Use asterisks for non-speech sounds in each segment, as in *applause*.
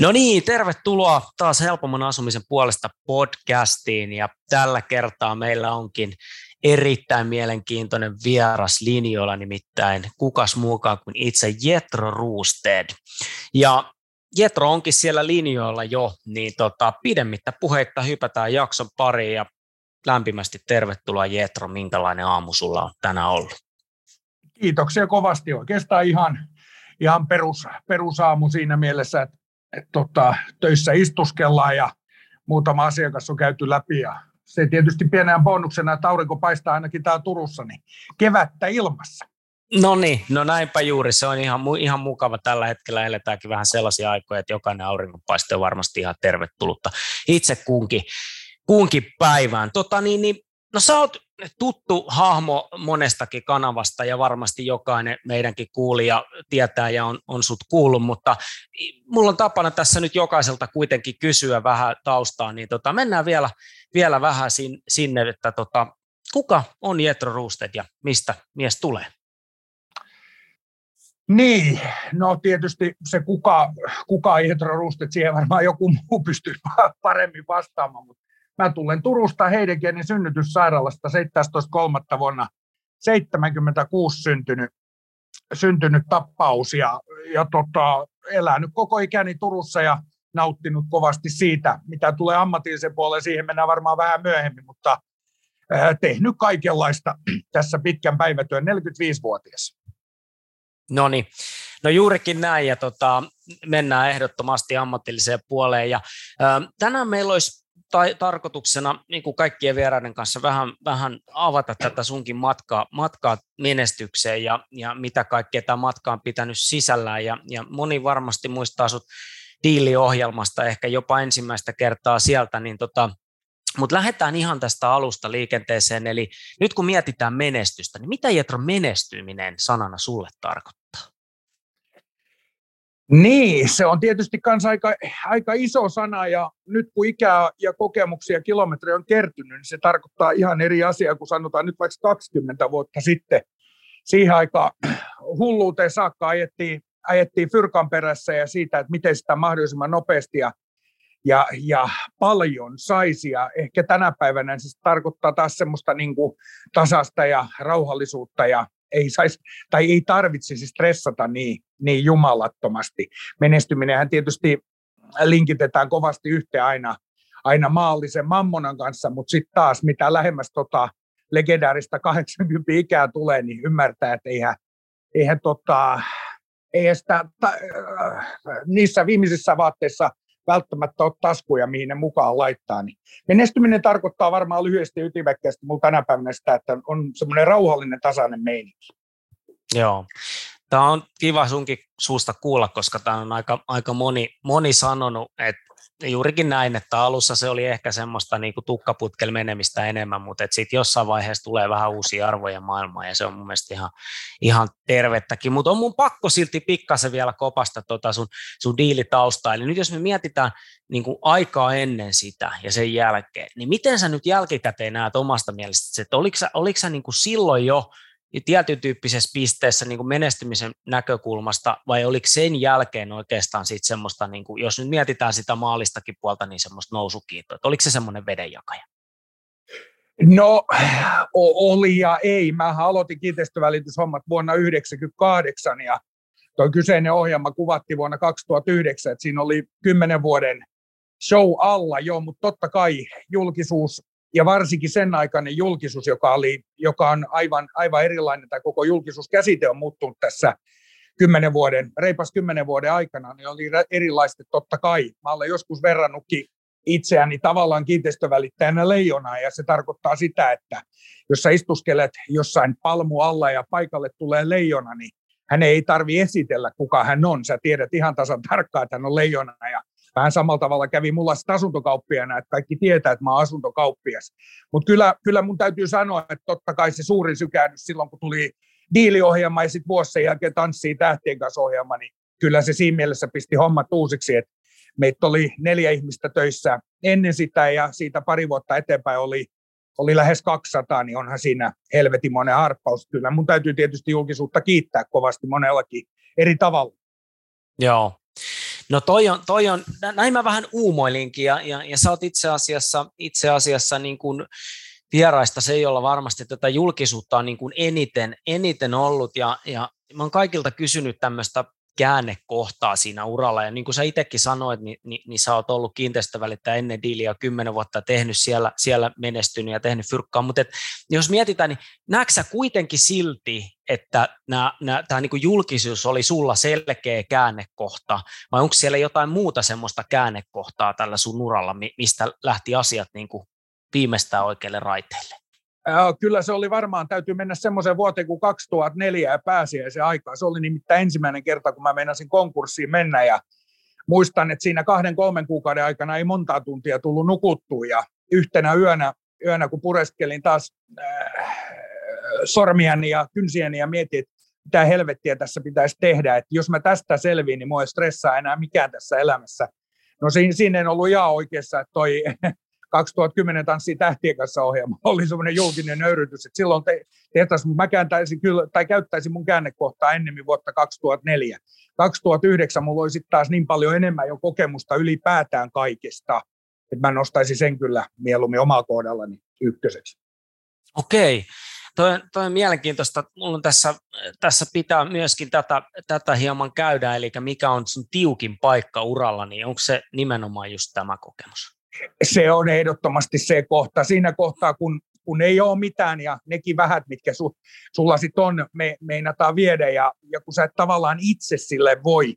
No niin, tervetuloa taas helpomman asumisen puolesta podcastiin ja tällä kertaa meillä onkin erittäin mielenkiintoinen vieras linjoilla, nimittäin kukas muukaan kuin itse Jetro Roosted. Ja Jetro onkin siellä linjoilla jo, niin tota, pidemmittä puheitta hypätään jakson pariin ja lämpimästi tervetuloa Jetro, minkälainen aamu sulla on tänään ollut? Kiitoksia kovasti, oikeastaan ihan, ihan perus, perusaamu siinä mielessä, että et tota, töissä istuskellaan ja muutama asiakas on käyty läpi ja se tietysti pienenä bonuksena, että aurinko paistaa ainakin täällä Turussa, niin kevättä ilmassa. No niin, no näinpä juuri. Se on ihan, ihan mukava. Tällä hetkellä eletäänkin vähän sellaisia aikoja, että jokainen auringonpaiste on varmasti ihan tervetullutta itse kunkin, kunkin päivään. Tota, niin, niin, no sä oot tuttu hahmo monestakin kanavasta ja varmasti jokainen meidänkin kuulija tietää ja on, on sut kuullut, mutta mulla on tapana tässä nyt jokaiselta kuitenkin kysyä vähän taustaa, niin tota, mennään vielä, vielä vähän sinne, että tota, kuka on Jetro Roosted ja mistä mies tulee? Niin, no tietysti se kuka, kuka Jetro Roosted, siihen varmaan joku muu pystyy *laughs* paremmin vastaamaan, mutta Mä tulen Turusta Heidegenin synnytyssairaalasta 17.3. vuonna 76 syntynyt, syntynyt tappaus ja, ja tota, elänyt koko ikäni Turussa ja nauttinut kovasti siitä, mitä tulee ammatillisen puoleen, siihen mennään varmaan vähän myöhemmin, mutta tehnyt kaikenlaista *clears throat* tässä pitkän päivätyön 45-vuotias. No niin, no juurikin näin ja tota, mennään ehdottomasti ammatilliseen puoleen ja äh, tänään meillä olisi tai tarkoituksena niin kuin kaikkien vieraiden kanssa vähän, vähän avata tätä sunkin matkaa, matkaa menestykseen ja, ja mitä kaikkea tämä matka on pitänyt sisällään. Ja, ja moni varmasti muistaa sut diiliohjelmasta ehkä jopa ensimmäistä kertaa sieltä, niin tota, mutta lähdetään ihan tästä alusta liikenteeseen, eli nyt kun mietitään menestystä, niin mitä Jetro menestyminen sanana sulle tarkoittaa? Niin, se on tietysti myös aika, aika iso sana ja nyt kun ikää ja kokemuksia ja kilometrejä on kertynyt, niin se tarkoittaa ihan eri asiaa kuin sanotaan nyt vaikka 20 vuotta sitten. Siihen aikaan hulluuteen saakka ajettiin, ajettiin fyrkan perässä ja siitä, että miten sitä mahdollisimman nopeasti ja, ja, ja paljon saisi. Ja ehkä tänä päivänä se tarkoittaa taas semmoista niin kuin tasasta ja rauhallisuutta ja ei saisi tai ei tarvitsisi stressata niin, niin jumalattomasti. Menestyminenhän tietysti linkitetään kovasti yhteen aina, aina maallisen mammonan kanssa, mutta sitten taas mitä lähemmäs tota legendaarista 80 ikää tulee, niin ymmärtää, että eihän, eihän, tota, eihän sitä, ta, niissä viimeisissä vaatteissa välttämättä ole taskuja, mihin ne mukaan laittaa. Niin menestyminen tarkoittaa varmaan lyhyesti ytimekkäästi mulla tänä päivänä sitä, että on semmoinen rauhallinen tasainen meininki. Joo. Tämä on kiva sunkin suusta kuulla, koska tämä on aika, aika moni, moni sanonut, että juurikin näin, että alussa se oli ehkä semmoista niin tukkaputkel menemistä enemmän, mutta sitten jossain vaiheessa tulee vähän uusia arvoja maailmaan ja se on mun mielestä ihan, ihan tervettäkin, mutta on mun pakko silti pikkasen vielä kopasta tota sun, sun diilitaustaa, eli nyt jos me mietitään niin kuin aikaa ennen sitä ja sen jälkeen, niin miten sä nyt jälkikäteen näet omasta mielestä, että oliko sä, oliko sä niin kuin silloin jo tietyn tyyppisessä pisteessä niin kuin menestymisen näkökulmasta, vai oliko sen jälkeen oikeastaan sit semmoista, niin kuin, jos nyt mietitään sitä maalistakin puolta, niin semmoista nousukiitoa, että oliko se semmoinen vedenjakaja? No oli ja ei. Mä aloitin kiinteistövälityshommat vuonna 1998 ja tuo kyseinen ohjelma kuvattiin vuonna 2009, että siinä oli kymmenen vuoden show alla jo, mutta totta kai julkisuus ja varsinkin sen aikainen julkisuus, joka, oli, joka on aivan, aivan erilainen, tai koko julkisuuskäsite on muuttunut tässä kymmenen vuoden, reipas kymmenen vuoden aikana, niin oli erilaista totta kai. Mä olen joskus verrannutkin itseäni tavallaan kiinteistövälittäjänä leijonaa, ja se tarkoittaa sitä, että jos sä istuskelet jossain palmu alla ja paikalle tulee leijona, niin hän ei tarvi esitellä, kuka hän on. Sä tiedät ihan tasan tarkkaan, että hän on leijona, ja vähän samalla tavalla kävi mulla sitten asuntokauppiana, että kaikki tietää, että mä oon asuntokauppias. Mutta kyllä, kyllä mun täytyy sanoa, että totta kai se suurin sykäännys silloin, kun tuli diiliohjelma ja sitten vuosi sen jälkeen tanssii tähtien kanssa ohjelma, niin kyllä se siinä mielessä pisti hommat uusiksi, että meitä oli neljä ihmistä töissä ennen sitä ja siitä pari vuotta eteenpäin oli, oli lähes 200, niin onhan siinä helvetin monen harppaus. Kyllä mun täytyy tietysti julkisuutta kiittää kovasti monellakin eri tavalla. Joo, No toi on, toi on näin mä vähän uumoilinkin ja, ja, ja sä oot itse asiassa, itse asiassa niin kuin vieraista se, jolla varmasti tätä julkisuutta on niin kuin eniten, eniten ollut. Ja, ja mä oon kaikilta kysynyt tämmöistä käännekohtaa siinä uralla. Ja niin kuin sä itsekin sanoit, niin, niin, niin sä oot ollut kiinteistövälittäjä ennen diiliä kymmenen vuotta tehnyt siellä, siellä menestynyt ja tehnyt fyrkkaa. Mutta et, jos mietitään, niin näetkö sä kuitenkin silti, että tämä niin julkisuus oli sulla selkeä käännekohta, vai onko siellä jotain muuta semmoista käännekohtaa tällä sun uralla, mistä lähti asiat niin kuin viimeistään oikealle raiteille? Kyllä se oli varmaan, täytyy mennä semmoiseen vuoteen kuin 2004 ja pääsiäisen aikaa. Se oli nimittäin ensimmäinen kerta, kun mä meinasin konkurssiin mennä ja muistan, että siinä kahden kolmen kuukauden aikana ei montaa tuntia tullut nukuttua ja yhtenä yönä, yönä kun pureskelin taas äh, sormiani ja kynsiäni ja mietin, että mitä helvettiä tässä pitäisi tehdä, että jos mä tästä selviin, niin mua ei stressaa enää mikään tässä elämässä. No siinä, siinä en ollut jaa oikeassa, että toi *laughs* 2010 Tanssii tähtien kanssa ohjelma *laughs* oli semmoinen julkinen nöyrytys, että silloin te, tehtäisiin, mutta mä kääntäisin kyllä, tai käyttäisin mun käännekohtaa ennemmin vuotta 2004. 2009 mulla olisi taas niin paljon enemmän jo kokemusta ylipäätään kaikesta, että mä nostaisin sen kyllä mieluummin omalla kohdallani ykköseksi. Okei. Toi, toi on mielenkiintoista. Mulla on tässä, tässä pitää myöskin tätä, tätä hieman käydä, eli mikä on sun tiukin paikka uralla, niin onko se nimenomaan just tämä kokemus? Se on ehdottomasti se kohta. Siinä kohtaa, kun, kun ei ole mitään ja nekin vähät, mitkä su, sulla sitten on, me, meinataan viedä ja, ja kun sä et tavallaan itse sille voi,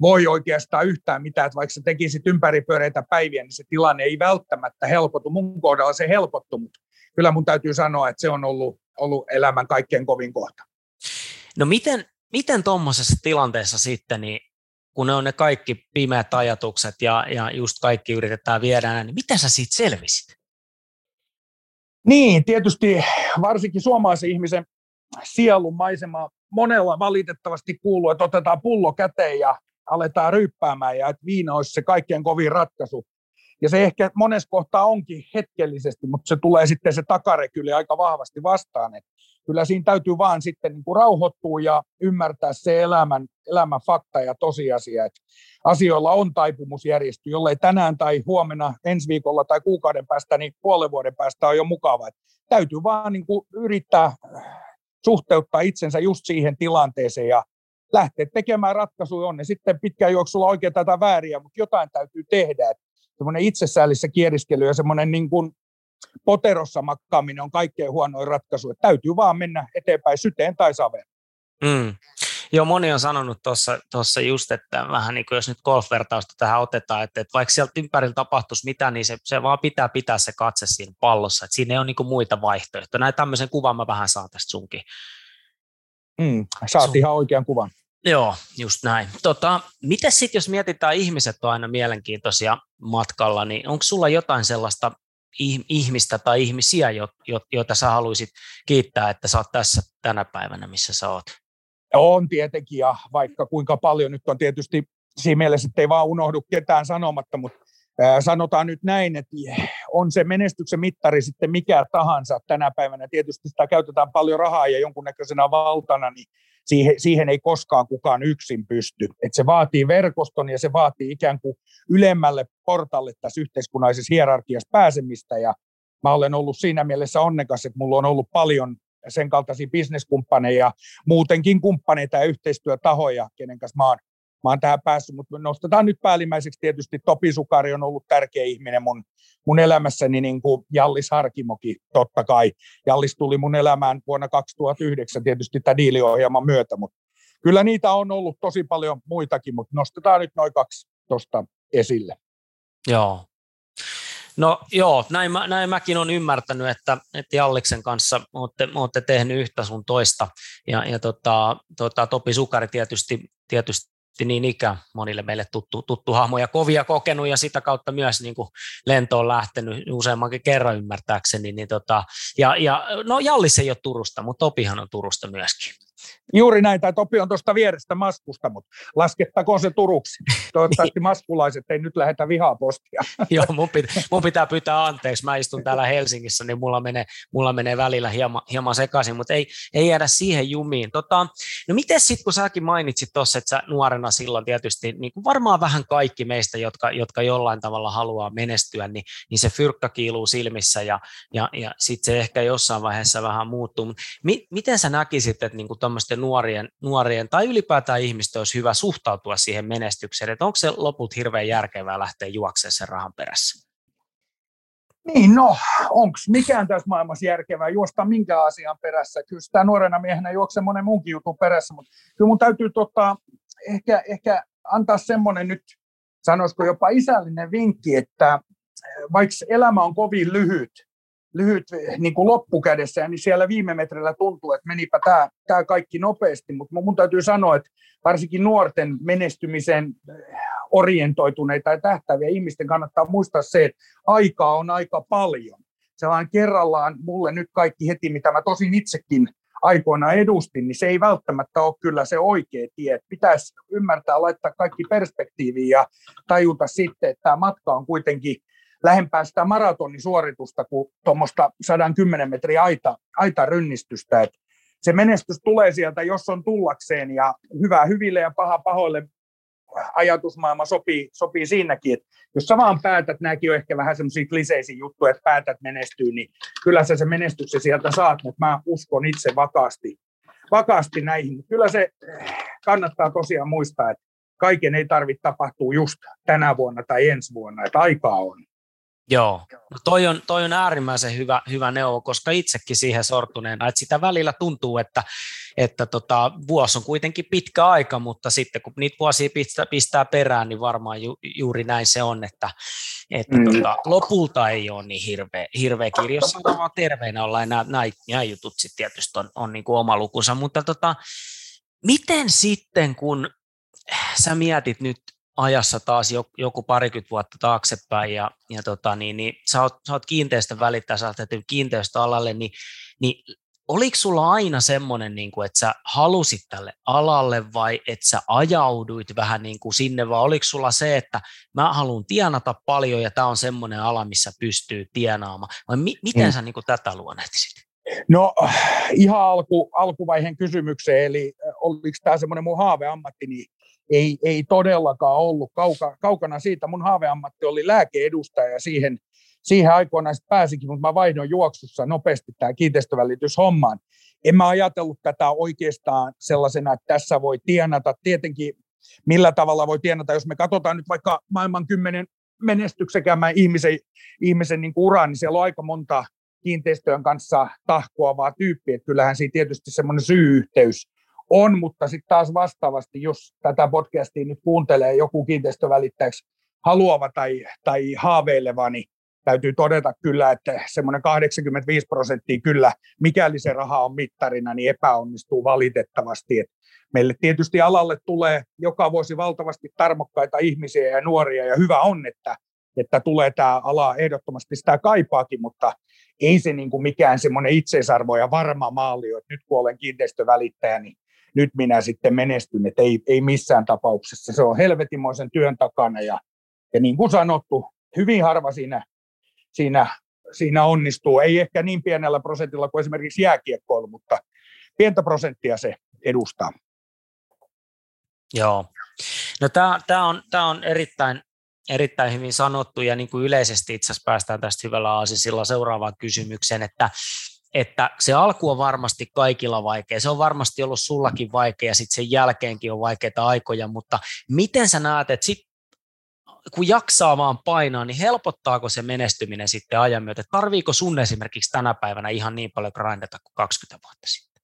voi oikeastaan yhtään mitään, että vaikka sä tekisit ympäripyöreitä päiviä, niin se tilanne ei välttämättä helpotu. Mun kohdalla se helpottu, mutta kyllä mun täytyy sanoa, että se on ollut, ollut elämän kaikkein kovin kohta. No miten, miten tuommoisessa tilanteessa sitten, niin kun ne on ne kaikki pimeät ajatukset ja, ja just kaikki yritetään viedä, niin mitä sä siitä selvisit? Niin, tietysti varsinkin suomalaisen ihmisen sielun maisema monella valitettavasti kuuluu, että otetaan pullo käteen ja aletaan ryyppäämään ja että viina olisi se kaikkein kovin ratkaisu. Ja se ehkä monessa kohtaa onkin hetkellisesti, mutta se tulee sitten se takarekyli aika vahvasti vastaan. Että kyllä siinä täytyy vaan sitten niin kuin rauhoittua ja ymmärtää se elämän, elämän fakta ja tosiasia, että asioilla on taipumus järjestyä, jollei tänään tai huomenna, ensi viikolla tai kuukauden päästä, niin puolen vuoden päästä on jo mukava. Että täytyy vaan niin kuin yrittää suhteuttaa itsensä just siihen tilanteeseen ja lähteä tekemään ratkaisuja on ne sitten pitkään juoksulla oikein tätä vääriä, mutta jotain täytyy tehdä. Semmoinen itsesäälissä kieriskely ja semmoinen niin kuin poterossa makkaaminen on kaikkein huonoin ratkaisu. Että täytyy vaan mennä eteenpäin syteen tai saveen. Mm. Joo, moni on sanonut tuossa just, että vähän niin kuin jos nyt golfvertausta tähän otetaan, että, että vaikka sieltä ympärillä tapahtuisi mitä, niin se, se vaan pitää pitää se katse siinä pallossa, että siinä ei ole niin kuin muita vaihtoehtoja. Näin tämmöisen kuvan mä vähän saan tästä sunkin. Mm, saat Sun... ihan oikean kuvan. Joo, just näin. Tota, miten sitten, jos mietitään, ihmiset on aina mielenkiintoisia matkalla, niin onko sulla jotain sellaista ihmistä tai ihmisiä, joita sä haluaisit kiittää, että sä oot tässä tänä päivänä, missä sä oot? On tietenkin, ja vaikka kuinka paljon nyt on tietysti siinä mielessä, että ei vaan unohdu ketään sanomatta, mutta sanotaan nyt näin, että on se menestyksen mittari sitten mikä tahansa tänä päivänä. Tietysti sitä käytetään paljon rahaa ja jonkunnäköisenä valtana, niin siihen, siihen ei koskaan kukaan yksin pysty. Et se vaatii verkoston ja se vaatii ikään kuin ylemmälle portalle tässä yhteiskunnallisessa hierarkiassa pääsemistä ja mä olen ollut siinä mielessä onnekas, että mulla on ollut paljon sen kaltaisia bisneskumppaneja ja muutenkin kumppaneita ja yhteistyötahoja, kenen kanssa mä oon mä oon tähän päässyt, mutta nostetaan nyt päällimmäiseksi tietysti Topi Sukari on ollut tärkeä ihminen mun, mun elämässäni, niin kuin Jallis Harkimoki totta kai. Jallis tuli mun elämään vuonna 2009 tietysti tämä diiliohjelman myötä, mutta kyllä niitä on ollut tosi paljon muitakin, mutta nostetaan nyt noin kaksi tuosta esille. Joo. No joo, näin, mä, näin mäkin olen ymmärtänyt, että, että Jalliksen kanssa olette, olette tehnyt yhtä sun toista. Ja, ja tota, tota, Topi Sukari tietysti, tietysti niin ikä monille meille tuttu, tuttu hahmo ja kovia kokenut ja sitä kautta myös niin kuin lentoon lähtenyt useammankin kerran ymmärtääkseni. Niin tota, ja, ja, no Jallis ei ole Turusta, mutta Topihan on Turusta myöskin. Juuri näin, tai Topi on tuosta vierestä maskusta, mutta laskettakoon se Turuksi. Toivottavasti *laughs* maskulaiset ei nyt lähetä vihaa postia. *laughs* Joo, mun pitää, mun pitää pyytää anteeksi. Mä istun täällä Helsingissä, niin mulla menee, mulla menee välillä hieman, hieman sekaisin, mutta ei, ei jäädä siihen jumiin. Tota, no miten sitten, kun säkin mainitsit tuossa, että sä nuorena silloin tietysti, niin kuin varmaan vähän kaikki meistä, jotka, jotka jollain tavalla haluaa menestyä, niin, niin se fyrkka kiiluu silmissä ja, ja, ja sitten se ehkä jossain vaiheessa vähän muuttuu. Mi, miten sä näkisit, että niin kuin nuorien, nuorien tai ylipäätään ihmisten olisi hyvä suhtautua siihen menestykseen, että onko se loput hirveän järkevää lähteä juoksemaan sen rahan perässä? Niin, no, onko mikään tässä maailmassa järkevää juosta minkä asian perässä? Kyllä sitä nuorena miehenä juoksee monen muunkin jutun perässä, mutta kyllä mun täytyy tota, ehkä, ehkä antaa semmoinen nyt, sanoisiko jopa isällinen vinkki, että vaikka elämä on kovin lyhyt, lyhyt niin kuin loppukädessä, niin siellä viime metrillä tuntuu, että menipä tämä, tämä kaikki nopeasti, mutta mun täytyy sanoa, että varsinkin nuorten menestymiseen orientoituneita ja tähtäviä ihmisten kannattaa muistaa se, että aikaa on aika paljon. Sellainen kerrallaan mulle nyt kaikki heti, mitä mä tosin itsekin aikoina edustin, niin se ei välttämättä ole kyllä se oikea tie. Pitäisi ymmärtää, laittaa kaikki perspektiiviin ja tajuta sitten, että tämä matka on kuitenkin lähempää sitä maratonisuoritusta kuin tuommoista 110 metriä aita, aita rynnistystä. Et se menestys tulee sieltä, jos on tullakseen ja hyvää hyville ja paha pahoille ajatusmaailma sopii, sopii siinäkin, että jos sä vaan päätät, nämäkin on ehkä vähän semmoisia kliseisiä juttuja, että päätät menestyä, niin kyllä sä se menestyksen sieltä saat, mutta mä uskon itse vakaasti, vakaasti näihin. Kyllä se kannattaa tosiaan muistaa, että kaiken ei tarvitse tapahtua just tänä vuonna tai ensi vuonna, että aikaa on. Joo, no toi, on, toi on äärimmäisen hyvä, hyvä neuvo, koska itsekin siihen sortuneena, että sitä välillä tuntuu, että, että tota, vuosi on kuitenkin pitkä aika, mutta sitten kun niitä vuosia pistää, pistää perään, niin varmaan ju, juuri näin se on, että, että mm. tota, lopulta ei ole niin hirveä, hirveä kirja, jos vaan terveenä ollaan, nämä, nämä, nämä jutut sitten tietysti on, on niin kuin oma lukunsa, mutta tota, miten sitten, kun sä mietit nyt ajassa taas joku parikymmentä vuotta taaksepäin ja, ja tota, niin, niin, sä, oot, sä oot kiinteistön välittäjä, sä oot kiinteistöalalle, niin, niin oliko sulla aina semmoinen, niin kuin, että sä halusit tälle alalle vai että sä ajauduit vähän niin kuin sinne, vai oliko sulla se, että mä haluan tienata paljon ja tämä on semmoinen ala, missä pystyy tienaamaan, vai mi- miten mm. sä niin kuin tätä luonnehtisit? No ihan alku, alkuvaiheen kysymykseen, eli oliko tämä semmoinen mun haaveammatti, niin ei, ei todellakaan ollut kauka, kaukana siitä. Mun haaveammatti oli lääkeedustaja ja siihen, siihen sitten pääsikin, mutta mä vaihdoin juoksussa nopeasti tämä kiinteistövälityshommaan. En mä ajatellut tätä oikeastaan sellaisena, että tässä voi tienata. Tietenkin millä tavalla voi tienata, jos me katsotaan nyt vaikka maailman kymmenen menestyksekämmän ihmisen, ihmisen niin uraa, niin siellä on aika monta kiinteistöjen kanssa tahkoavaa tyyppiä. Kyllähän siinä tietysti semmoinen syy-yhteys on, mutta sitten taas vastaavasti, jos tätä podcastia nyt kuuntelee joku kiinteistövälittäjäksi haluava tai, tai haaveileva, niin täytyy todeta kyllä, että semmoinen 85 prosenttia kyllä, mikäli se raha on mittarina, niin epäonnistuu valitettavasti. Et meille tietysti alalle tulee joka vuosi valtavasti tarmokkaita ihmisiä ja nuoria, ja hyvä on, että, että tulee tämä ala ehdottomasti sitä kaipaakin, mutta ei se niin kuin mikään semmoinen itseisarvo ja varma maali, että nyt kun olen kiinteistövälittäjä, niin nyt minä sitten menestyn, että ei, ei missään tapauksessa. Se on helvetimoisen työn takana ja, ja niin kuin sanottu, hyvin harva siinä, siinä, siinä onnistuu. Ei ehkä niin pienellä prosentilla kuin esimerkiksi jääkiekkoilu, mutta pientä prosenttia se edustaa. Joo. No tämä on, tää on erittäin, erittäin hyvin sanottu ja niin kuin yleisesti itse asiassa päästään tästä hyvällä aasisilla seuraavaan kysymykseen, että että se alku on varmasti kaikilla vaikea, se on varmasti ollut sullakin vaikea sitten sen jälkeenkin on vaikeita aikoja, mutta miten sä näet, että sit, kun jaksaa vaan painaa, niin helpottaako se menestyminen sitten ajan myötä? Tarviiko sun esimerkiksi tänä päivänä ihan niin paljon grindata kuin 20 vuotta sitten?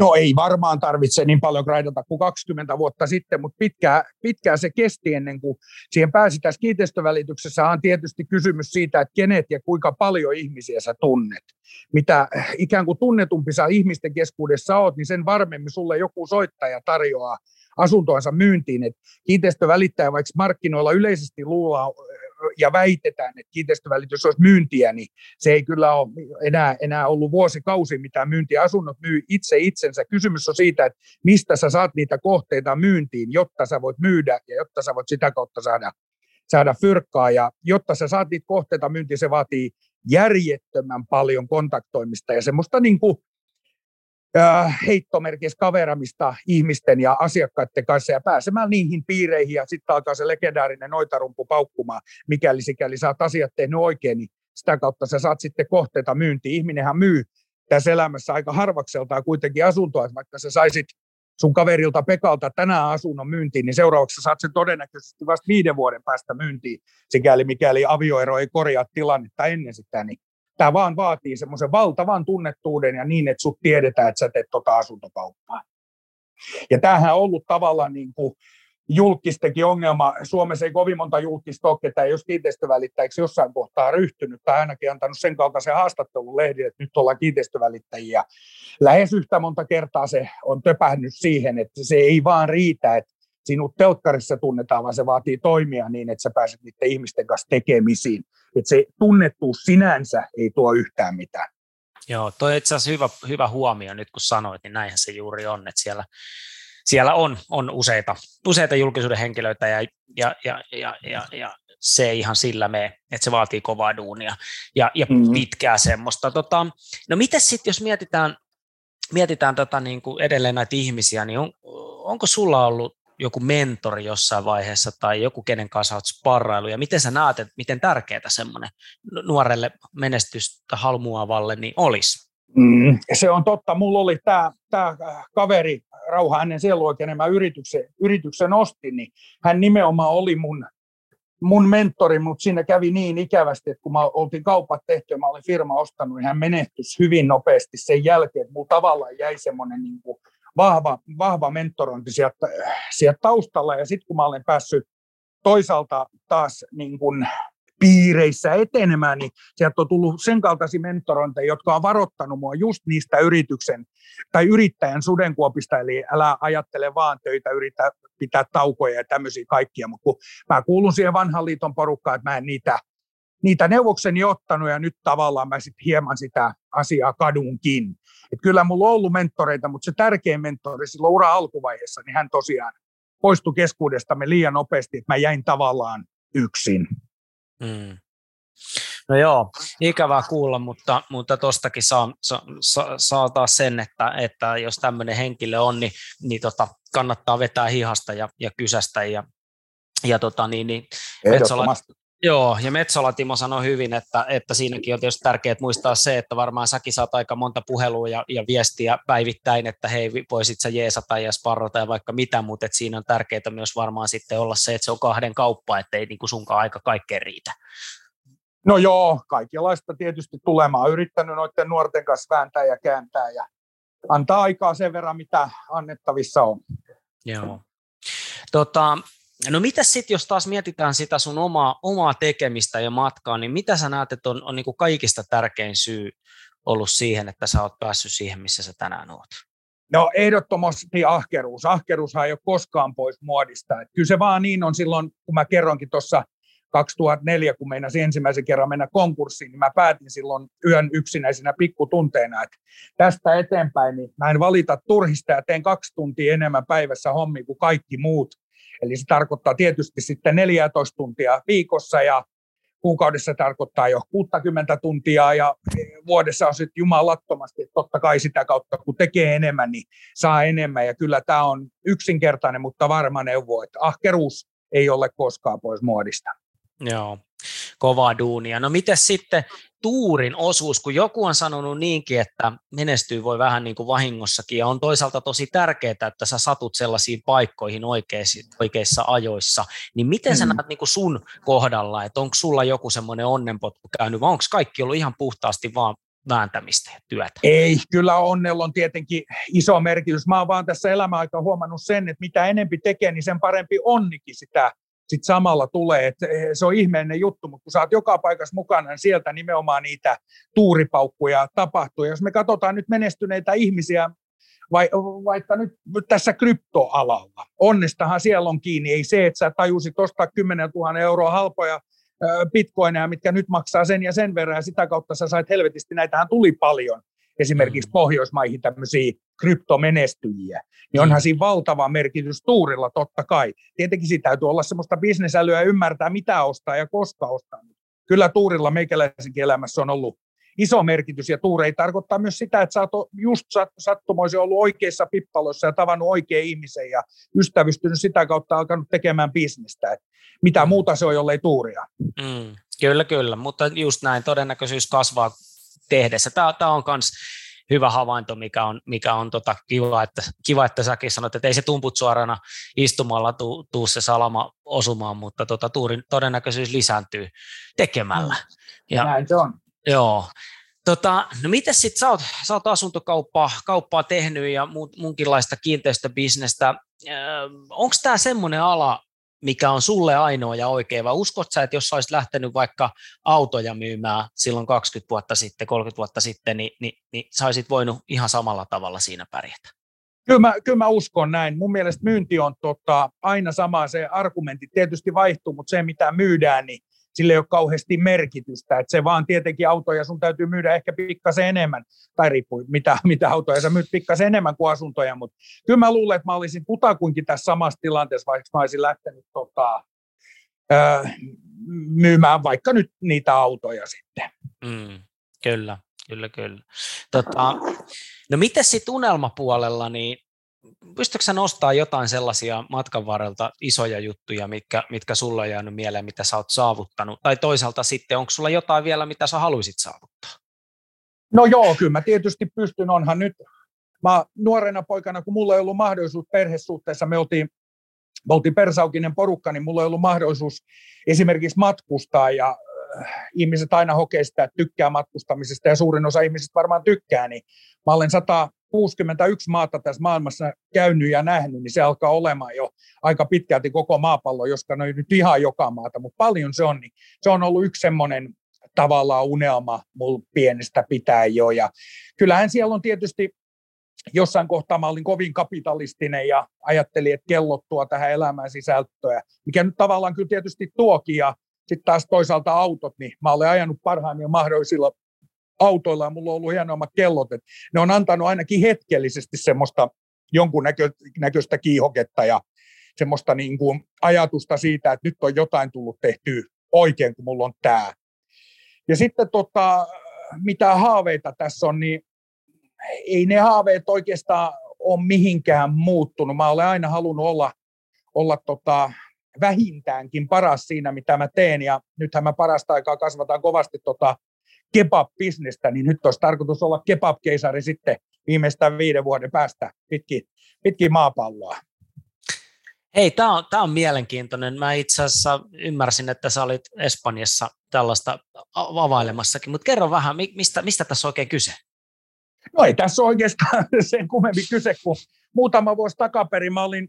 No ei varmaan tarvitse niin paljon graidata kuin 20 vuotta sitten, mutta pitkään, pitkään se kesti ennen kuin siihen pääsi. Tässä kiinteistövälityksessä on tietysti kysymys siitä, että kenet ja kuinka paljon ihmisiä sä tunnet. Mitä ikään kuin tunnetumpi sä ihmisten keskuudessa oot, niin sen varmemmin sulle joku soittaja tarjoaa asuntoansa myyntiin. Et kiinteistövälittäjä, vaikka markkinoilla yleisesti luullaan ja väitetään, että kiinteistövälitys olisi myyntiä, niin se ei kyllä ole enää, enää ollut vuosikausi mitään myyntiä. Asunnot myy itse itsensä. Kysymys on siitä, että mistä sä saat niitä kohteita myyntiin, jotta sä voit myydä ja jotta sä voit sitä kautta saada, saada fyrkkaa. Ja jotta sä saat niitä kohteita myyntiin, se vaatii järjettömän paljon kontaktoimista ja semmoista niin kuin heittomerkissä kaveramista ihmisten ja asiakkaiden kanssa ja pääsemään niihin piireihin ja sitten alkaa se legendaarinen noitarumpu paukkumaan, mikäli sikäli sä oot asiat tehnyt oikein, niin sitä kautta sä saat sitten kohteita myyntiin. Ihminenhän myy tässä elämässä aika harvakseltaan kuitenkin asuntoa, että vaikka sä saisit sun kaverilta Pekalta tänään asunnon myyntiin, niin seuraavaksi saat sen todennäköisesti vasta viiden vuoden päästä myyntiin, sikäli mikäli avioero ei korjaa tilannetta ennen sitä, niin Tämä vaan vaatii semmoisen valtavan tunnettuuden ja niin, että sut tiedetään, että sä teet tota asuntokauppaa. Ja tämähän on ollut tavallaan niin kuin julkistekin ongelma. Suomessa ei kovin monta julkista ole, ketä ei jos kiinteistövälittäjäksi jossain kohtaa ryhtynyt tai ainakin antanut sen kaltaisen haastattelun lehdille, että nyt ollaan kiinteistövälittäjiä. Lähes yhtä monta kertaa se on töpähnyt siihen, että se ei vaan riitä, että sinut telkkarissa tunnetaan, vaan se vaatii toimia niin, että sä pääset niiden ihmisten kanssa tekemisiin. Että se tunnettuus sinänsä ei tuo yhtään mitään. Joo, toi itse asiassa hyvä, hyvä huomio nyt kun sanoit, niin näinhän se juuri on, että siellä, siellä on, on useita, useita julkisuuden henkilöitä ja, ja, ja, ja, ja, ja se ei ihan sillä mene, että se vaatii kovaa duunia ja, ja mm-hmm. pitkää semmoista. Tota, no miten sitten, jos mietitään, mietitään tota niin kuin edelleen näitä ihmisiä, niin on, onko sulla ollut joku mentori jossain vaiheessa tai joku, kenen kanssa olet sparrailu, ja miten sä näet, että miten tärkeää semmoinen nuorelle menestystä halmuavalle niin olisi? Mm, se on totta. Mulla oli tämä tää kaveri, Rauha hänen sielua, kenen mä yrityksen, yrityksen ostin, niin hän nimenomaan oli mun, mun mentori, mutta siinä kävi niin ikävästi, että kun mä oltiin kaupat tehty ja mä olin firma ostanut, niin hän menehtyi hyvin nopeasti sen jälkeen, että mulla tavallaan jäi semmoinen niin kuin vahva, vahva mentorointi sieltä, sieltä taustalla. Ja sitten kun mä olen päässyt toisaalta taas niin kuin piireissä etenemään, niin sieltä on tullut sen kaltaisia mentorointeja, jotka on varoittanut mua just niistä yrityksen tai yrittäjän sudenkuopista, eli älä ajattele vaan töitä, yritä pitää taukoja ja tämmöisiä kaikkia, mutta kun mä kuulun siihen vanhan liiton porukkaan, että mä en niitä, niitä neuvokseni ottanut ja nyt tavallaan mä sitten hieman sitä asiaa kadunkin. Et kyllä mulla on ollut mentoreita, mutta se tärkein mentori silloin ura alkuvaiheessa, niin hän tosiaan poistui keskuudestamme liian nopeasti, että mä jäin tavallaan yksin. Mm. No joo, ikävää kuulla, mutta, mutta tostakin saa, saa, saa taas sen, että, että jos tämmöinen henkilö on, niin, niin tota, kannattaa vetää hihasta ja, ja kysästä ja, ja tota, niin, niin Ehdottomasti. Joo, ja Metsola Timo sanoi hyvin, että, että siinäkin on tietysti tärkeää muistaa se, että varmaan säkin saat aika monta puhelua ja, ja viestiä päivittäin, että hei, voisit sä jeesata ja sparrota ja vaikka mitä, mutta että siinä on tärkeää myös varmaan sitten olla se, että se on kahden kauppa, ettei niin kuin sunkaan aika kaikkeen riitä. No joo, kaikenlaista tietysti tulemaan. Yrittänyt noiden nuorten kanssa vääntää ja kääntää ja antaa aikaa sen verran, mitä annettavissa on. Joo. Tota, No mitä sitten, jos taas mietitään sitä sun omaa, omaa tekemistä ja matkaa, niin mitä sä näet, että on, on niin kaikista tärkein syy ollut siihen, että sä oot päässyt siihen, missä sä tänään oot? No ehdottomasti ahkeruus. Ahkeruushan ei ole koskaan pois muodista. Et kyllä se vaan niin on silloin, kun mä kerronkin tuossa 2004, kun meinasin ensimmäisen kerran mennä konkurssiin, niin mä päätin silloin yön yksinäisenä pikkutunteena, että tästä eteenpäin niin mä en valita turhista ja teen kaksi tuntia enemmän päivässä hommi kuin kaikki muut. Eli se tarkoittaa tietysti sitten 14 tuntia viikossa ja kuukaudessa tarkoittaa jo 60 tuntia ja vuodessa on sitten jumalattomasti, että totta kai sitä kautta kun tekee enemmän, niin saa enemmän ja kyllä tämä on yksinkertainen, mutta varma neuvo, että ahkeruus ei ole koskaan pois muodista. Joo, kovaa duunia. No miten sitten tuurin osuus, kun joku on sanonut niinkin, että menestyy voi vähän niin kuin vahingossakin, ja on toisaalta tosi tärkeää, että sä satut sellaisiin paikkoihin oikeissa, oikeissa ajoissa, niin miten sä mm. näet niin kuin sun kohdalla, että onko sulla joku semmoinen onnenpotku käynyt, vai onko kaikki ollut ihan puhtaasti vaan vääntämistä ja työtä? Ei, kyllä onnella on tietenkin iso merkitys. Mä oon vaan tässä elämäaikaa huomannut sen, että mitä enempi tekee, niin sen parempi onnikin sitä sit samalla tulee. Et eh, se on ihmeellinen juttu, mutta kun sä oot joka paikassa mukana, niin sieltä nimenomaan niitä tuuripaukkuja tapahtuu. Ja jos me katsotaan nyt menestyneitä ihmisiä, vai, vaikka nyt tässä kryptoalalla, onnestahan siellä on kiinni. Ei se, että sä tajusit ostaa 10 000 euroa halpoja bitcoineja, mitkä nyt maksaa sen ja sen verran, ja sitä kautta sä sait helvetisti, näitähän tuli paljon, esimerkiksi mm. Pohjoismaihin tämmöisiä kryptomenestyjiä, niin onhan mm. siinä valtava merkitys tuurilla totta kai. Tietenkin siitä täytyy olla semmoista bisnesälyä ja ymmärtää, mitä ostaa ja koska ostaa. Kyllä tuurilla meikäläisenkin elämässä on ollut iso merkitys, ja tuuri ei tarkoittaa myös sitä, että sä oot just sattumoisin ollut oikeissa pippaloissa ja tavannut oikein ihmisen ja ystävystynyt sitä kautta alkanut tekemään bisnestä. Et mitä mm. muuta se on, jollei tuuria. Mm, kyllä, kyllä, mutta just näin todennäköisyys kasvaa tehdessä. Tämä, tämä on myös hyvä havainto, mikä on, mikä on tota kiva, että, kiva, että säkin sanot, että ei se tumput suorana istumalla tuu, tuu se salama osumaan, mutta tota, tuurin todennäköisyys lisääntyy tekemällä. Ja, Näin se on. Joo. Tota, no miten sitten sä oot, sä oot asuntokauppaa kauppaa tehnyt ja munkinlaista kiinteistöbisnestä. Onko tämä semmoinen ala, mikä on sulle ainoa ja oikea, vai uskot sä, että jos olisit lähtenyt vaikka autoja myymään silloin 20 vuotta sitten, 30 vuotta sitten, niin, niin, niin sä olisit voinut ihan samalla tavalla siinä pärjätä? Kyllä mä, kyllä mä uskon näin. Mun mielestä myynti on tota, aina sama, se argumentti tietysti vaihtuu, mutta se mitä myydään, niin sille ei ole kauheasti merkitystä. Että se vaan tietenkin autoja sun täytyy myydä ehkä pikkasen enemmän, tai riippuu mitä, mitä autoja sä myyt pikkasen enemmän kuin asuntoja, mutta kyllä mä luulen, että mä olisin kutakuinkin tässä samassa tilanteessa, vaikka mä olisin lähtenyt tota, öö, myymään vaikka nyt niitä autoja sitten. Mm, kyllä, kyllä, kyllä. Tota, no miten sitten unelmapuolella, niin pystytkö nostaa jotain sellaisia matkan varrelta isoja juttuja, mitkä, mitkä sulla on jäänyt mieleen, mitä sä oot saavuttanut? Tai toisaalta sitten, onko sulla jotain vielä, mitä sä haluaisit saavuttaa? No joo, kyllä mä tietysti pystyn, onhan nyt, mä nuorena poikana, kun mulla ei ollut mahdollisuus perhesuhteessa, me oltiin, me oltiin persaukinen porukka, niin mulla ei ollut mahdollisuus esimerkiksi matkustaa ja äh, ihmiset aina hokee sitä, että tykkää matkustamisesta ja suurin osa ihmisistä varmaan tykkää, niin mä olen 100, 61 maata tässä maailmassa käynyt ja nähnyt, niin se alkaa olemaan jo aika pitkälti koko maapallo, joska no nyt ihan joka maata, mutta paljon se on, niin se on ollut yksi semmoinen tavallaan unelma mulla pienestä pitää jo, ja kyllähän siellä on tietysti jossain kohtaa mä olin kovin kapitalistinen ja ajattelin, että kellot tuo tähän elämään sisältöä, mikä nyt tavallaan kyllä tietysti tuokin, ja sitten taas toisaalta autot, niin mä olen ajanut parhaimmilla mahdollisilla autoilla ja mulla on ollut hienoimmat kellot, että ne on antanut ainakin hetkellisesti semmoista jonkun näkö, näköistä kiihoketta ja semmoista niin kuin ajatusta siitä, että nyt on jotain tullut tehtyä oikein, kun mulla on tämä. Ja sitten tota, mitä haaveita tässä on, niin ei ne haaveet oikeastaan ole mihinkään muuttunut. Mä olen aina halunnut olla, olla tota, vähintäänkin paras siinä, mitä mä teen, ja nythän mä parasta aikaa kasvataan kovasti tota kebab-bisnestä, niin nyt olisi tarkoitus olla kebab-keisari sitten viimeistään viiden vuoden päästä pitkin, pitkin maapalloa. Hei, tämä on, on mielenkiintoinen. Mä itse asiassa ymmärsin, että sä olit Espanjassa tällaista availemassakin, mutta kerro vähän, mistä, mistä tässä on oikein kyse? No ei tässä oikeastaan *laughs* sen kummemmin kyse, kun muutama vuosi takaperin mä olin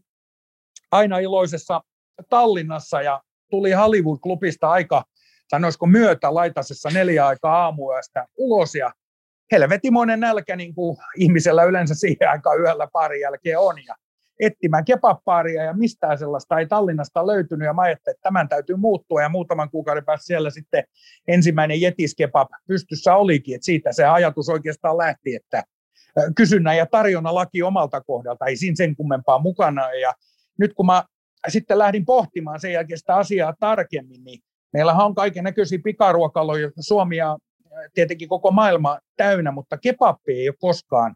aina iloisessa Tallinnassa ja tuli Hollywood-klubista aika sanoisiko myötä laitasessa neljä aikaa aamuyöstä ulos ja helvetimoinen nälkä niin kuin ihmisellä yleensä siihen aikaan yöllä parin jälkeen on. Ja etsimään kepappaaria ja mistään sellaista ei Tallinnasta löytynyt. Ja mä ajattelin, että tämän täytyy muuttua. Ja muutaman kuukauden päästä siellä sitten ensimmäinen jetiskepap pystyssä olikin, että siitä se ajatus oikeastaan lähti, että kysynnän ja tarjonnan laki omalta kohdalta, ei siinä sen kummempaa mukana. Ja nyt kun mä sitten lähdin pohtimaan sen jälkeen sitä asiaa tarkemmin, niin Meillähän on kaiken näköisiä pikaruokaloja, Suomi ja tietenkin koko maailma täynnä, mutta kebabbi ei ole koskaan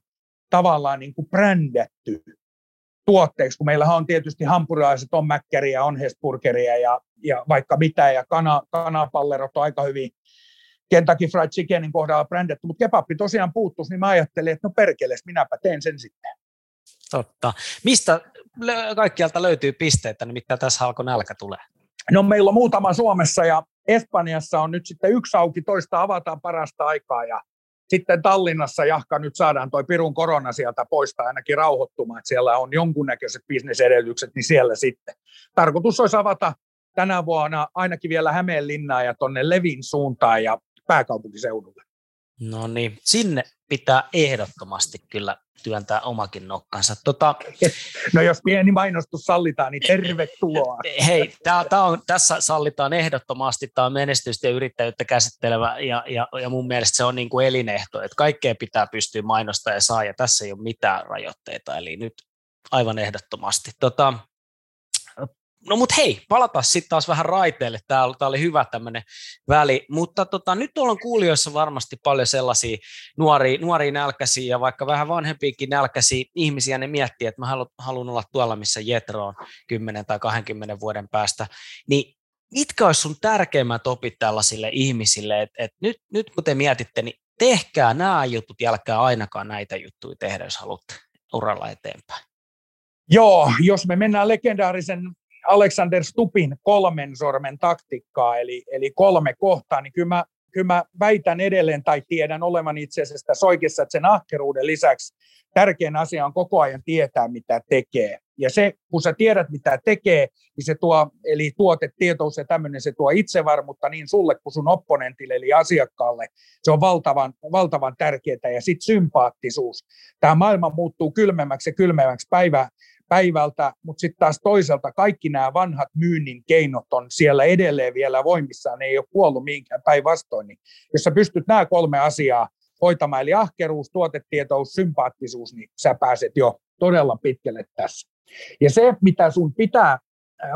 tavallaan niin kuin brändätty tuotteeksi, kun meillähän on tietysti hampurilaiset, on mäkkäriä, on hesburgeria ja, ja vaikka mitä, ja kana, kanapallerot on aika hyvin Kentucky Fried Chickenin kohdalla brändätty, mutta kebabbi tosiaan puuttuisi, niin mä ajattelin, että no perkeles, minäpä teen sen sitten. Totta. Mistä kaikkialta löytyy pisteitä, nimittäin tässä alkoi nälkä tulee? No meillä on muutama Suomessa ja Espanjassa on nyt sitten yksi auki, toista avataan parasta aikaa ja sitten Tallinnassa, Jahka, nyt saadaan toi Pirun korona sieltä poistaa ainakin rauhoittumaan, että siellä on jonkunnäköiset bisnesedellytykset, niin siellä sitten. Tarkoitus olisi avata tänä vuonna ainakin vielä Hämeenlinnaa ja tuonne Levin suuntaan ja pääkaupunkiseudulle. No niin, sinne pitää ehdottomasti kyllä työntää omakin nokkansa. Tota, no jos pieni mainostus sallitaan, niin tervetuloa. *laughs* Hei, tää, tää on, tässä sallitaan ehdottomasti, tämä on menestystä ja yrittäjyyttä käsittelevä ja, ja, ja mun mielestä se on niin kuin elinehto, että kaikkea pitää pystyä mainostamaan ja saa ja tässä ei ole mitään rajoitteita, eli nyt aivan ehdottomasti. Tota, No mutta hei, palataan sitten taas vähän raiteille. Tämä oli, oli hyvä tämmöinen väli, mutta tota, nyt on kuulijoissa varmasti paljon sellaisia nuoria, nuoria nälkäisiä ja vaikka vähän vanhempiakin nälkäisiä ihmisiä, ne miettii, että mä haluan olla tuolla, missä Jetro on 10 tai 20 vuoden päästä, niin mitkä olisi sun tärkeimmät opit tällaisille ihmisille, että et nyt, nyt kun te mietitte, niin tehkää nämä jutut, jälkää ainakaan näitä juttuja tehdä, jos haluatte uralla eteenpäin. Joo, jos me mennään legendaarisen Alexander Stupin kolmen sormen taktiikkaa, eli, eli kolme kohtaa, niin kyllä mä, kyllä mä väitän edelleen tai tiedän olevan itse asiassa soikissa, että sen ahkeruuden lisäksi tärkein asia on koko ajan tietää, mitä tekee. Ja se, kun sä tiedät, mitä tekee, niin se tuo, eli tuotetietous ja tämmöinen, se tuo itsevarmuutta niin sulle kuin sun opponentille, eli asiakkaalle. Se on valtavan, valtavan tärkeää. Ja sitten sympaattisuus. Tämä maailma muuttuu kylmemmäksi ja kylmemmäksi päivä, päivältä, mutta sitten taas toiselta kaikki nämä vanhat myynnin keinot on siellä edelleen vielä voimissaan, ne ei ole kuollut mihinkään päinvastoin. Niin jos sä pystyt nämä kolme asiaa hoitamaan, eli ahkeruus, tuotetietous, sympaattisuus, niin sä pääset jo todella pitkälle tässä. Ja se, mitä sun pitää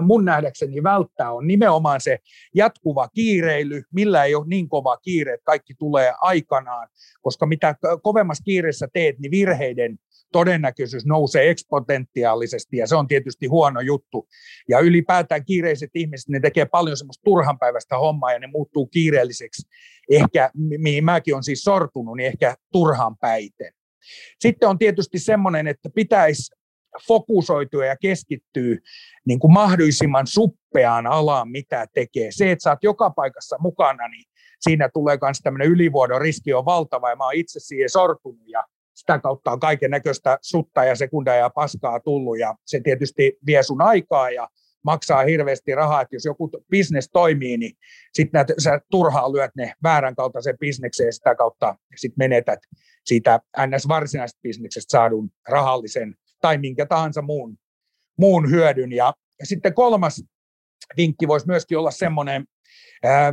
mun nähdäkseni välttää, on nimenomaan se jatkuva kiireily, millä ei ole niin kova kiire, että kaikki tulee aikanaan, koska mitä kovemmassa kiireessä teet, niin virheiden todennäköisyys nousee eksponentiaalisesti ja se on tietysti huono juttu. Ja ylipäätään kiireiset ihmiset, ne tekee paljon semmoista turhanpäiväistä hommaa ja ne muuttuu kiireelliseksi. Ehkä, mihin mäkin on siis sortunut, niin ehkä turhan päiten. Sitten on tietysti semmoinen, että pitäisi fokusoitua ja keskittyy niin kuin mahdollisimman suppeaan alaan, mitä tekee. Se, että sä oot joka paikassa mukana, niin siinä tulee myös tämmöinen ylivuodon riski on valtava, ja mä oon itse siihen sortunut, ja sitä kautta on kaiken näköistä sutta ja sekundaa ja paskaa tullut ja se tietysti vie sun aikaa ja maksaa hirveästi rahaa, että jos joku bisnes toimii, niin sitten sä turhaan lyöt ne väärän kaltaisen bisnekseen ja sitä kautta sit menetät siitä ns. varsinaisesta bisneksestä saadun rahallisen tai minkä tahansa muun, muun hyödyn. Ja, sitten kolmas vinkki voisi myöskin olla semmoinen,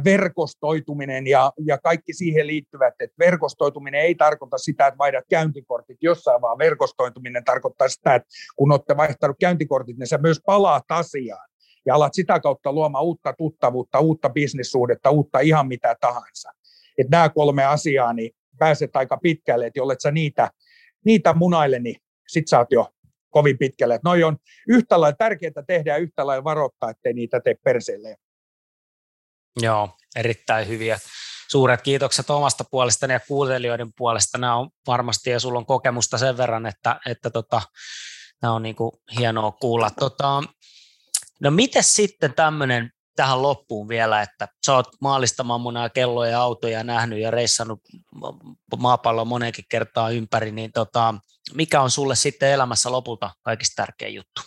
verkostoituminen ja, ja kaikki siihen liittyvät, että verkostoituminen ei tarkoita sitä, että vaihdat käyntikortit jossain, vaan verkostoituminen tarkoittaa sitä, että kun olette vaihtanut käyntikortit, niin sä myös palaat asiaan ja alat sitä kautta luomaan uutta tuttavuutta, uutta bisnissuhdetta, uutta ihan mitä tahansa. Että nämä kolme asiaa, niin pääset aika pitkälle, että jollet sä niitä, niitä munaille, niin sit sä oot jo kovin pitkälle. Että noi on yhtä lailla tärkeää tehdä ja yhtä lailla varoittaa, ettei niitä tee perseelle. Joo, erittäin hyviä. Suuret kiitokset omasta puolestani ja kuuntelijoiden puolesta. Nämä on varmasti, ja sulla on kokemusta sen verran, että, että tota, nämä on niin kuin hienoa kuulla. Tota, no miten sitten tämmöinen tähän loppuun vielä, että sä oot maalistamaan kelloja ja autoja nähnyt ja reissannut maapallon monenkin kertaa ympäri, niin tota, mikä on sulle sitten elämässä lopulta kaikista tärkein juttu?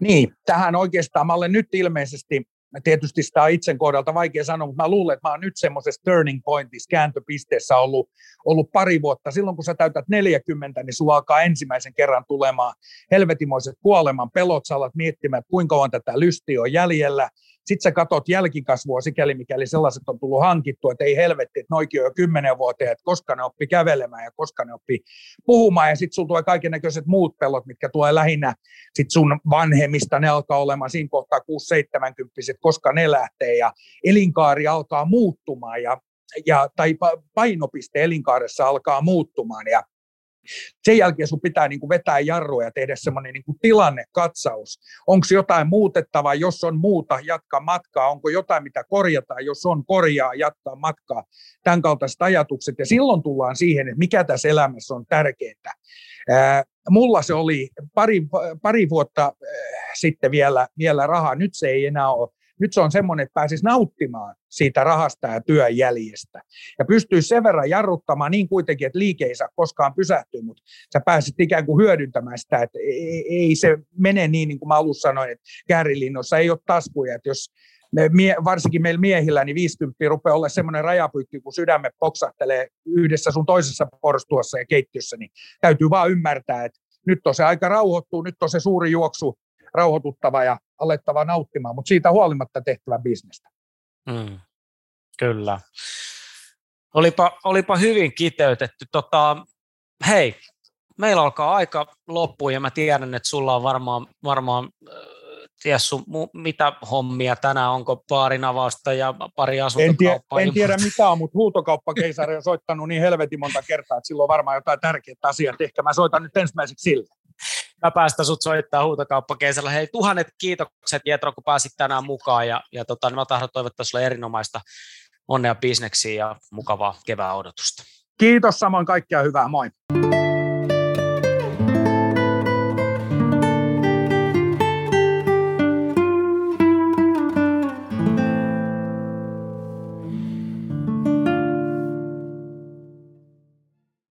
Niin, tähän oikeastaan mä olen nyt ilmeisesti tietysti sitä on itsen kohdalta vaikea sanoa, mutta mä luulen, että mä oon nyt semmoisessa turning pointissa, kääntöpisteessä ollut, ollut pari vuotta. Silloin kun sä täytät 40, niin sulla alkaa ensimmäisen kerran tulemaan helvetimoiset kuoleman pelot, sä alat miettimään, että kuinka kauan tätä lystiä on jäljellä, sitten sä katot jälkikasvua sikäli, mikäli sellaiset on tullut hankittua, että ei helvetti, että noikin on jo kymmenen vuoteen, että koska ne oppi kävelemään ja koska ne oppi puhumaan. Ja sitten sulla tulee kaiken näköiset muut pelot, mitkä tulee lähinnä sit sun vanhemmista. Ne alkaa olemaan siinä kohtaa 6-70, koska ne lähtee ja elinkaari alkaa muuttumaan ja ja, tai painopiste elinkaaressa alkaa muuttumaan. Ja sen jälkeen sun pitää niin kuin vetää jarrua ja tehdä semmoinen niin kuin tilannekatsaus. Onko jotain muutettavaa, jos on muuta, jatkaa matkaa. Onko jotain, mitä korjataan, jos on korjaa, jatkaa matkaa. Tämän kaltaiset ajatukset. Ja silloin tullaan siihen, että mikä tässä elämässä on tärkeintä. Mulla se oli pari, pari vuotta sitten vielä, vielä rahaa. Nyt se ei enää ole nyt se on semmoinen, että pääsisi nauttimaan siitä rahasta ja työn jäljestä. Ja pystyy sen verran jarruttamaan niin kuitenkin, että liike ei saa koskaan pysähtyä, mutta sä pääsit ikään kuin hyödyntämään sitä, että ei se mene niin, niin kuin mä alussa sanoin, että käärilinnossa ei ole taskuja, että jos mie, varsinkin meillä miehillä, niin 50 rupeaa olla semmoinen rajapyykki, kun sydämme poksahtelee yhdessä sun toisessa porstuassa ja keittiössä, niin täytyy vaan ymmärtää, että nyt on se aika rauhoittuu, nyt on se suuri juoksu rauhoituttava ja alettava nauttimaan, mutta siitä huolimatta tehtävä bisnestä. Mm, kyllä. Olipa, olipa hyvin kiteytetty. Tota, hei, meillä alkaa aika loppuun ja mä tiedän, että sulla on varmaan, varmaan ties sun, mitä hommia tänään, onko baarin avausta ja pari asuntokauppaa? En, tie, en tiedä mitä on, mutta huutokauppakeisari on soittanut niin helvetin monta kertaa, että silloin on varmaan jotain tärkeää asiaa. Ehkä mä soitan nyt ensimmäiseksi sille. Mä päästä sut soittaa huutokauppakeisalla. Hei, tuhannet kiitokset Jetro, kun pääsit tänään mukaan ja, ja tota, mä tahdon toivottaa sulle erinomaista onnea bisneksiin ja mukavaa kevään odotusta. Kiitos samoin kaikkia hyvää, moi.